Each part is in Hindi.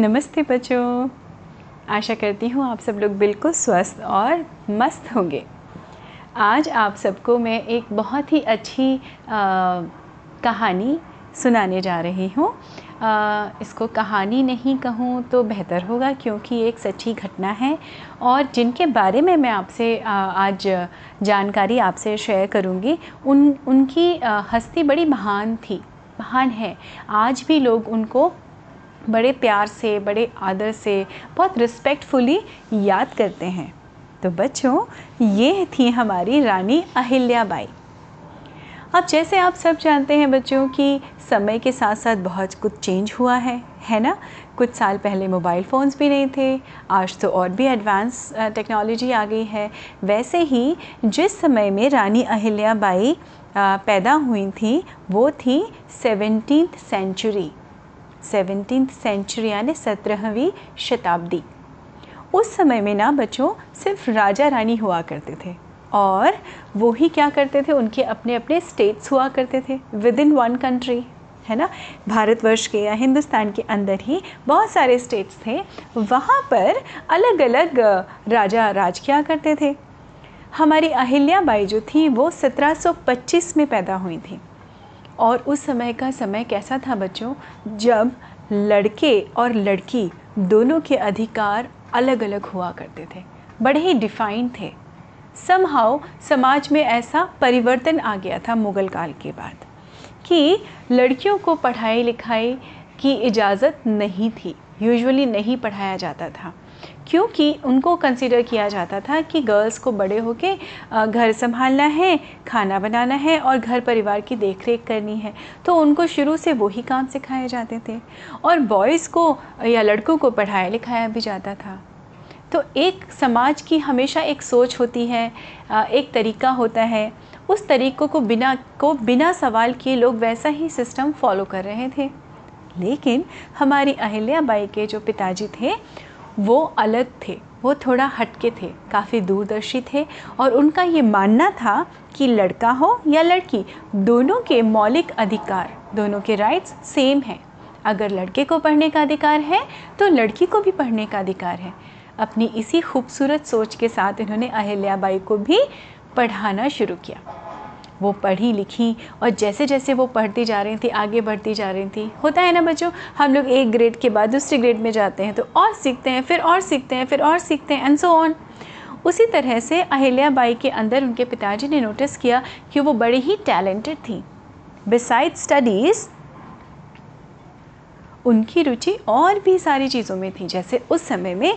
नमस्ते बच्चों। आशा करती हूँ आप सब लोग बिल्कुल स्वस्थ और मस्त होंगे। आज आप सबको मैं एक बहुत ही अच्छी आ, कहानी सुनाने जा रही हूँ। इसको कहानी नहीं कहूँ तो बेहतर होगा क्योंकि एक सच्ची घटना है और जिनके बारे में मैं आपसे आज जानकारी आपसे शेयर करूँगी उन उनकी हस्ती बड़ी महान थी महान है। आज भी लोग उनको बड़े प्यार से, बड़े आदर से, बहुत रिस्पेक्टफुली याद करते हैं। तो बच्चों, ये थी हमारी रानी अहिल्याबाई अब जैसे आप सब जानते हैं बच्चों कि समय के साथ साथ बहुत कुछ चेंज हुआ है है ना? कुछ साल पहले मोबाइल फ़ोन्स भी नहीं थे, आज तो और भी एडवांस टेक्नोलॉजी आ गई है। वैसे ही जिस समय में रानी अहिल्याबाई पैदा हुई थी, वो थी सेवनटीन सेंचुरी सेवनटीन सेंचुरी यानी सत्रहवीं शताब्दी। उस समय में ना बच्चों सिर्फ़ राजा रानी हुआ करते थे और वो ही क्या करते थे? उनके अपने अपने स्टेट्स हुआ करते थे विद इन वन कंट्री है ना? भारतवर्ष के या हिंदुस्तान के अंदर ही बहुत सारे स्टेट्स थे। वहाँ पर अलग अलग राजा राज किया करते थे। हमारी अहिल्या बाई जो थी वो 1725 में पैदा हुई थी। और उस समय का समय कैसा था बच्चों? जब लड़के और लड़की दोनों के अधिकार अलग अलग हुआ करते थे, बड़े ही डिफाइंड थे। समहाउ समाज में ऐसा परिवर्तन आ गया था मुग़ल काल के बाद कि लड़कियों को पढ़ाई लिखाई की इजाज़त नहीं थी यूजुअली नहीं पढ़ाया जाता था। क्योंकि उनको कंसिडर किया जाता था कि गर्ल्स को बड़े होके घर संभालना है, खाना बनाना है और घर परिवार की देख रेख करनी है। तो उनको शुरू से वही काम सिखाए जाते थे और बॉयज़ को या लड़कों को पढ़ाया लिखाया भी जाता था। तो एक समाज की हमेशा एक सोच होती है एक तरीका होता है। उस तरीक़ों को बिना को बिना सवाल किए लोग वैसा ही सिस्टम फॉलो कर रहे थे। लेकिन हमारी अहिल्या बाई के जो पिताजी थे वो अलग थे, वो थोड़ा हटके थे, काफ़ी दूरदर्शी थे और उनका ये मानना था कि लड़का हो या लड़की, दोनों के मौलिक अधिकार, दोनों के राइट्स सेम हैं। अगर लड़के को पढ़ने का अधिकार है तो लड़की को भी पढ़ने का अधिकार है। अपनी इसी खूबसूरत सोच के साथ इन्होंने अहिल्याबाई को भी पढ़ाना शुरू किया। वो पढ़ी लिखी और जैसे जैसे वो पढ़ती जा रही थी, आगे बढ़ती जा रही थी। होता है ना बच्चों, हम लोग एक ग्रेड के बाद दूसरे ग्रेड में जाते हैं तो और सीखते हैं, फिर और सीखते हैं, फिर और सीखते हैं एंड सो ऑन उसी तरह से अहिल्या बाई के अंदर उनके पिताजी ने नोटिस किया कि वो बड़ी ही टैलेंटेड थी। बिसाइड स्टडीज़ उनकी रुचि और भी सारी चीज़ों में थी। जैसे उस समय में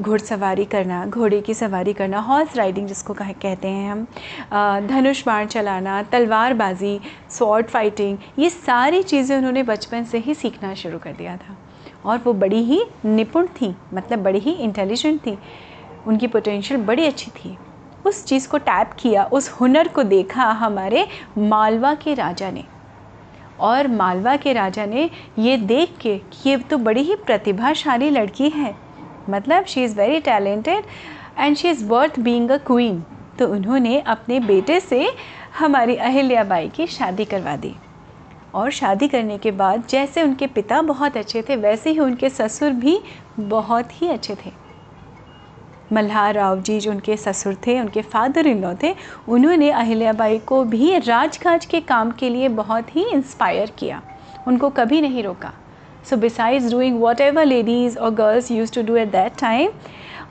घुड़सवारी करना, घोड़े की सवारी करना हॉर्स राइडिंग जिसको कह, कहते हैं हम धनुष बाण चलाना, तलवारबाजी स्वॉर्ड फाइटिंग ये सारी चीज़ें उन्होंने बचपन से ही सीखना शुरू कर दिया था। और वो बड़ी ही निपुण थी मतलब बड़ी ही इंटेलिजेंट थी। उनकी पोटेंशियल बड़ी अच्छी थी। उस चीज़ को टैप किया, उस हुनर को देखा हमारे मालवा के राजा ने। और मालवा के राजा ने ये देख के कि ये तो बड़ी ही प्रतिभाशाली लड़की है। मतलब she is very talented and she is worth being a queen तो उन्होंने अपने बेटे से हमारी अहिल्या बाई की शादी करवा दी। और शादी करने के बाद जैसे उनके पिता बहुत अच्छे थे, वैसे ही उनके ससुर भी बहुत ही अच्छे थे। मल्हार राव जी जो उनके ससुर थे, उनके फादर इन लॉ थे, उन्होंने अहिल्याबाई को भी राजकाज के काम के लिए बहुत ही इंस्पायर किया। उनको कभी नहीं रोका। So besides doing whatever ladies और girls use to do at that time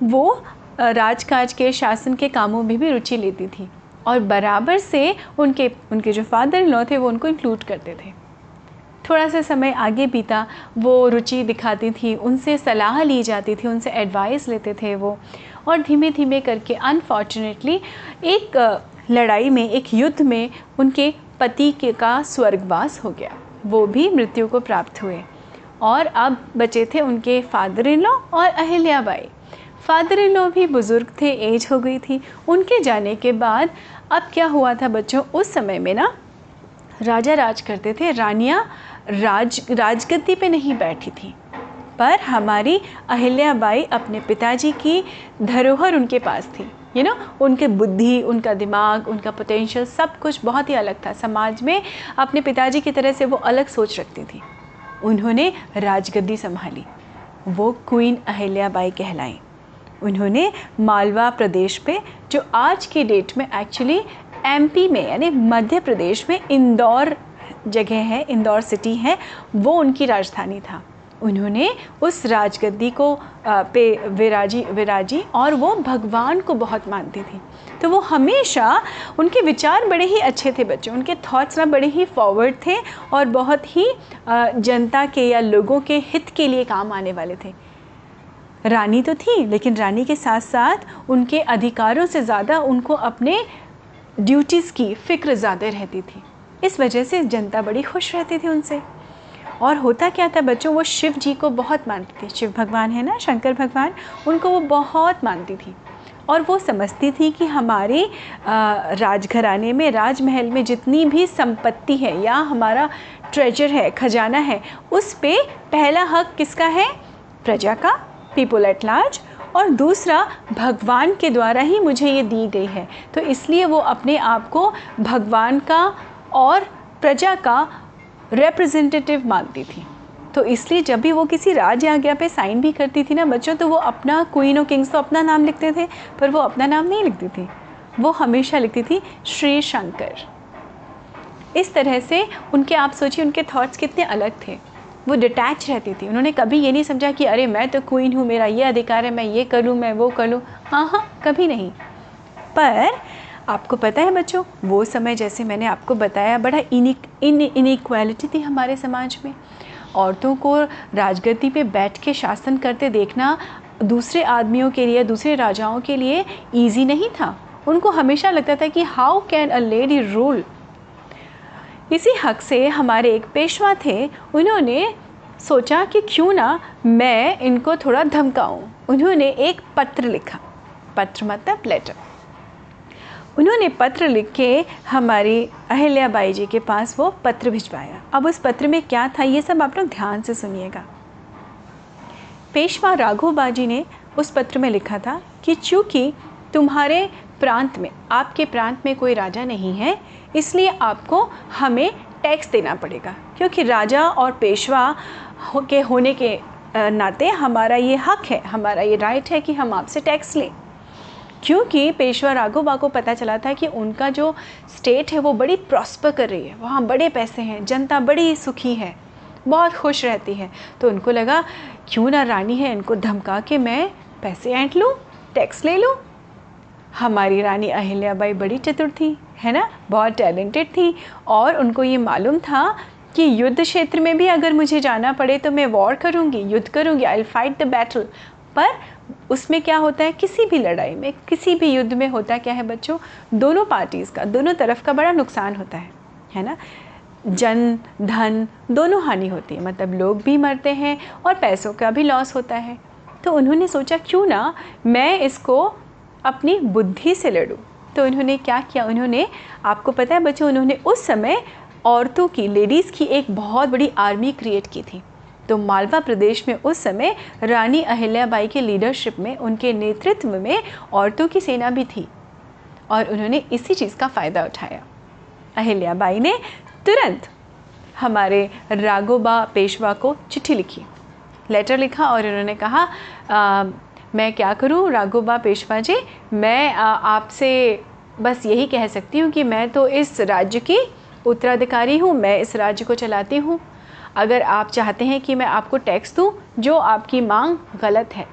वो राजकाज के, शासन के कामों में भी रुचि लेती थी। और बराबर से उनके उनके जो फादर इन लॉ थे, वो उनको इंक्लूड करते थे। थोड़ा सा समय आगे बीता, वो रुचि दिखाती थी, उनसे सलाह ली जाती थी, उनसे एडवाइस लेते थे वो। और धीमे धीमे करके अनफॉर्चुनेटली एक लड़ाई में, एक युद्ध में उनके पति के का स्वर्गवास हो गया। वो भी मृत्यु को प्राप्त हुए। और अब बचे थे उनके फादर इन लॉ और अहिल्याबाई। फादर इन लॉ भी बुज़ुर्ग थे एज हो गई थी। उनके जाने के बाद अब क्या हुआ था बच्चों? उस समय में ना, राजा राज करते थे। रानियाँ राज, राजगद्दी पे नहीं बैठी थी। पर हमारी अहिल्याबाई अपने पिताजी की धरोहर उनके पास थी। यू you नो know, उनके बुद्धि उनका दिमाग उनका पोटेंशियल सब कुछ बहुत ही अलग था। समाज में अपने पिताजी की तरह से वो अलग सोच रखती थी। उन्होंने राजगद्दी संभाली। वो क्वीन अहिल्याबाई कहलाई। उन्होंने मालवा प्रदेश पे जो आज की डेट में एक्चुअली एमपी में यानी मध्य प्रदेश में इंदौर जगह है इंदौर सिटी है वो उनकी राजधानी था। उन्होंने उस राजगद्दी को पे विराजी विराजी और वो भगवान को बहुत मानती थी। तो वो हमेशा उनके विचार बड़े ही अच्छे थे बच्चों। उनके थॉट्स ना बड़े ही फॉरवर्ड थे और बहुत ही जनता के या लोगों के हित के लिए काम आने वाले थे। रानी तो थी, लेकिन रानी के साथ साथ उनके अधिकारों से ज़्यादा उनको अपने ड्यूटीज़ की फ़िक्र ज़्यादा रहती थी। इस वजह से जनता बड़ी खुश रहती थी उनसे। और होता क्या था बच्चों, वो शिव जी को बहुत मानती थी। शिव भगवान है ना, शंकर भगवान, उनको वो बहुत मानती थी। और वो समझती थी कि हमारे राजघराने में, राजमहल में जितनी भी संपत्ति है या हमारा ट्रेजर है, खजाना है, उस पे पहला हक किसका है? प्रजा का पीपल एट लार्ज और दूसरा, भगवान के द्वारा ही मुझे ये दी गई है। तो इसलिए वो अपने आप को भगवान का और प्रजा का रिप्रेजेंटेटिव मानती थी। तो इसलिए जब भी वो किसी राज आज्ञा पे साइन भी करती थी ना बच्चों तो वो अपना क्वीन ऑफ़ किंग्स तो अपना नाम लिखते थे, पर वो अपना नाम नहीं लिखती थी। वो हमेशा लिखती थी, श्री शंकर। इस तरह से उनके, आप सोचिए, उनके थॉट्स कितने अलग थे। वो डिटैच रहती थी। उन्होंने कभी ये नहीं समझा कि, अरे, मैं तो क्वीन हूँ, मेरा ये अधिकार है, मैं ये करूँ, मैं वो करूँ। हाँ हाँ कभी नहीं। पर आपको पता है बच्चों, वो समय जैसे मैंने आपको बताया, बड़ा इन, इनक्वालिटी थी हमारे समाज में। औरतों को राजगद्दी पे बैठ के शासन करते देखना दूसरे आदमियों के लिए, दूसरे राजाओं के लिए इजी नहीं था। उनको हमेशा लगता था कि how can a lady rule इसी हक से हमारे एक पेशवा थे, उन्होंने सोचा कि क्यों ना मैं इनको थोड़ा धमकाऊं। उन्होंने एक पत्र लिखा, पत्र मतलब लेटर उन्होंने पत्र लिख के हमारी अहिल्याबाई जी के पास वो पत्र भिजवाया। अब उस पत्र में क्या था, ये सब आप लोग ध्यान से सुनिएगा। पेशवा राघव बाजी ने उस पत्र में लिखा था कि चूँकि तुम्हारे प्रांत में, आपके प्रांत में कोई राजा नहीं है, इसलिए आपको हमें टैक्स देना पड़ेगा। क्योंकि राजा और पेशवा हो के होने के नाते हमारा ये हक है, हमारा ये राइट है कि हम आपसे टैक्स लें। क्योंकि पेशवा राघोबा को पता चला था कि उनका जो स्टेट है वो बड़ी प्रॉस्पर कर रही है। वहाँ बड़े पैसे हैं, जनता बड़ी सुखी है, बहुत खुश रहती है। तो उनको लगा, क्यों ना रानी है इनको धमका के मैं पैसे ऐंठ लूँ टैक्स ले लूँ? हमारी रानी अहिल्याबाई बड़ी चतुर थी, है ना? बहुत टैलेंटेड थी। और उनको ये मालूम था कि युद्ध क्षेत्र में भी अगर मुझे जाना पड़े तो मैं वॉर करूँगी, युद्ध करूँगी आई फाइट द बैटल पर उसमें क्या होता है, किसी भी लड़ाई में, किसी भी युद्ध में होता क्या है बच्चों, दोनों पार्टीज़ का, दोनों तरफ़ का बड़ा नुकसान होता है है ना? जन, धन दोनों हानि होती है मतलब लोग भी मरते हैं और पैसों का भी लॉस होता है। तो उन्होंने सोचा, क्यों ना मैं इसको अपनी बुद्धि से लड़ूँ? तो उन्होंने क्या किया? उन्होंने, आपको पता है बच्चों, उन्होंने उस समय औरतों की लेडीज़ की एक बहुत बड़ी आर्मी क्रिएट की थी। तो मालवा प्रदेश में उस समय रानी अहिल्याबाई के लीडरशिप में उनके नेतृत्व में औरतों की सेना भी थी और उन्होंने इसी चीज़ का फ़ायदा उठाया। अहिल्याबाई ने तुरंत हमारे राघोबा पेशवा को चिट्ठी लिखी लेटर लिखा और उन्होंने कहा आ, मैं क्या करूँ? राघोबा पेशवा जी मैं आपसे बस यही कह सकती हूँ कि मैं तो इस राज्य की उत्तराधिकारी हूँ मैं इस राज्य को चलाती हूँ। अगर आप चाहते हैं कि मैं आपको टैक्स दूँ, जो आपकी मांग गलत है,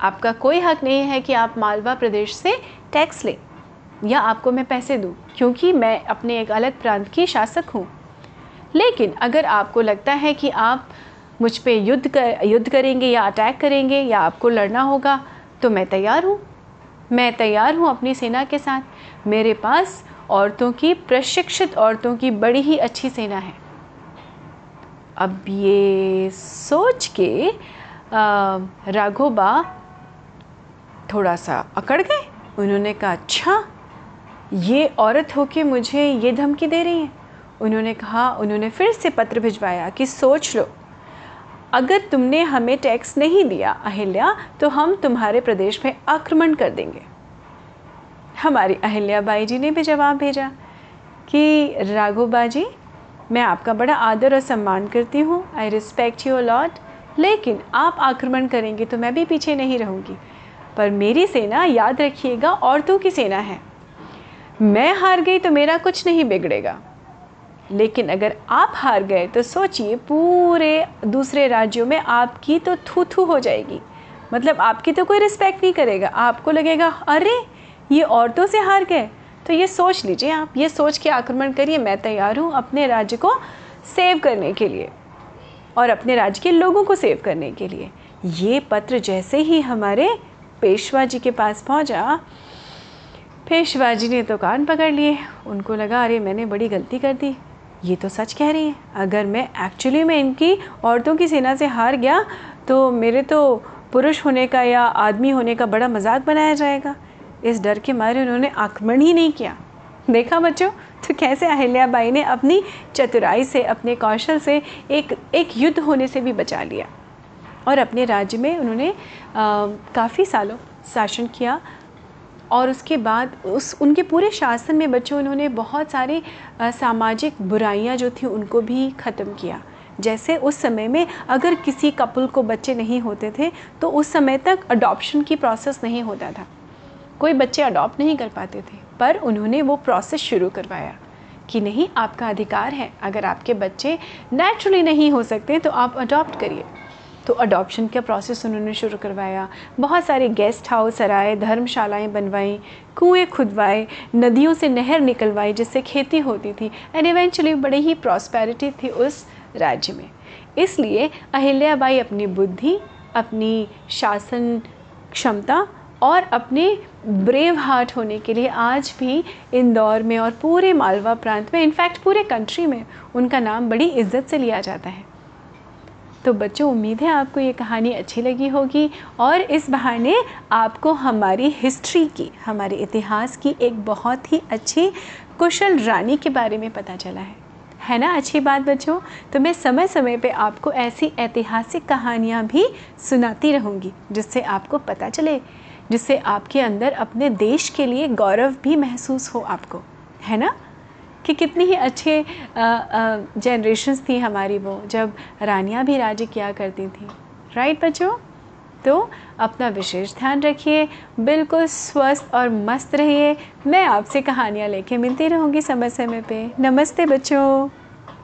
आपका कोई हक नहीं है कि आप मालवा प्रदेश से टैक्स लें, या आपको मैं पैसे दूँ, क्योंकि मैं अपने एक अलग प्रांत की शासक हूँ। लेकिन अगर आपको लगता है कि आप मुझ पर युद्ध कर, युद्ध करेंगे या अटैक करेंगे, या आपको लड़ना होगा तो मैं तैयार हूँ। मैं तैयार हूँ अपनी सेना के साथ। मेरे पास औरतों की प्रशिक्षित औरतों की बड़ी ही अच्छी सेना है। अब ये सोच के राघोबा थोड़ा सा अकड़ गए। उन्होंने कहा अच्छा ये औरत होके मुझे ये धमकी दे रही है। उन्होंने कहा, उन्होंने फिर से पत्र भिजवाया कि सोच लो। अगर तुमने हमें टैक्स नहीं दिया, अहिल्या तो हम तुम्हारे प्रदेश में आक्रमण कर देंगे। हमारी अहिल्या बाई जी ने भी जवाब भेजा कि, राघोबा जी मैं आपका बड़ा आदर और सम्मान करती हूँ। आई रिस्पेक्ट यू लॉट लेकिन आप आक्रमण करेंगे तो मैं भी पीछे नहीं रहूँगी। पर मेरी सेना याद रखिएगा, औरतों की सेना है। मैं हार गई तो मेरा कुछ नहीं बिगड़ेगा। लेकिन अगर आप हार गए तो सोचिए, पूरे दूसरे राज्यों में आपकी तो थू थू हो जाएगी। मतलब आपकी तो कोई रिस्पेक्ट नहीं करेगा। आपको लगेगा, अरे, ये औरतों से हार गए। तो ये सोच लीजिए आप, ये सोच के आक्रमण करिए। मैं तैयार हूँ अपने राज्य को सेव करने के लिए और अपने राज्य के लोगों को सेव करने के लिए। ये पत्र जैसे ही हमारे पेशवा जी के पास पहुँचा पेशवा जी ने तो कान पकड़ लिए। उनको लगा, अरे, मैंने बड़ी गलती कर दी। ये तो सच कह रही है। अगर मैं एक्चुअली में इनकी औरतों की सेना से हार गया तो मेरे तो पुरुष होने का या आदमी होने का बड़ा मज़ाक बनाया जाएगा। इस डर के मारे उन्होंने आक्रमण ही नहीं किया। देखा बच्चों तो कैसे अहिल्याबाई ने अपनी चतुराई से, अपने कौशल से एक एक युद्ध होने से भी बचा लिया। और अपने राज्य में उन्होंने काफ़ी सालों शासन किया। और उसके बाद उस, उनके पूरे शासन में बच्चों उन्होंने बहुत सारी सामाजिक बुराइयाँ जो थी उनको भी ख़त्म किया। जैसे उस समय में अगर किसी कपल को बच्चे नहीं होते थे तो उस समय तक अडॉप्शन की प्रोसेस नहीं होता था। कोई बच्चे अडॉप्ट नहीं कर पाते थे, पर उन्होंने वो प्रोसेस शुरू करवाया कि नहीं, आपका अधिकार है, अगर आपके बच्चे नेचुरली नहीं हो सकते तो आप अडॉप्ट करिए। तो अडॉप्शन का प्रोसेस उन्होंने शुरू करवाया। बहुत सारे गेस्ट हाउस सराय, धर्मशालाएँ बनवाई, कुएँ खुदवाए, नदियों से नहर निकलवाई, जिससे खेती होती थी एंड इवेंचुअली बड़ी ही प्रॉस्पेरिटी थी उस राज्य में। इसलिए अहिल्याबाई अपनी बुद्धि, अपनी शासन क्षमता और अपने ब्रेव हार्ट होने के लिए आज भी इंदौर में और पूरे मालवा प्रांत में इनफैक्ट पूरे कंट्री में उनका नाम बड़ी इज़्ज़त से लिया जाता है। तो बच्चों, उम्मीद है आपको ये कहानी अच्छी लगी होगी और इस बहाने आपको हमारी हिस्ट्री की, हमारे इतिहास की एक बहुत ही अच्छी कुशल रानी के बारे में पता चला है। है ना अच्छी बात बच्चों? तो मैं समय समय पे आपको ऐसी ऐतिहासिक कहानियाँ भी सुनाती रहूँगी जिससे आपको पता चले जिससे आपके अंदर अपने देश के लिए गौरव भी महसूस हो आपको, है ना? कि कितनी ही अच्छे जनरेशन्स थी हमारी वो, जब रानियाँ भी राज्य किया करती थी राइट बच्चों? तो अपना विशेष ध्यान रखिए, बिल्कुल स्वस्थ और मस्त रहिए। मैं आपसे कहानियाँ लेके मिलती रहूँगी समय समय पे। नमस्ते बच्चों।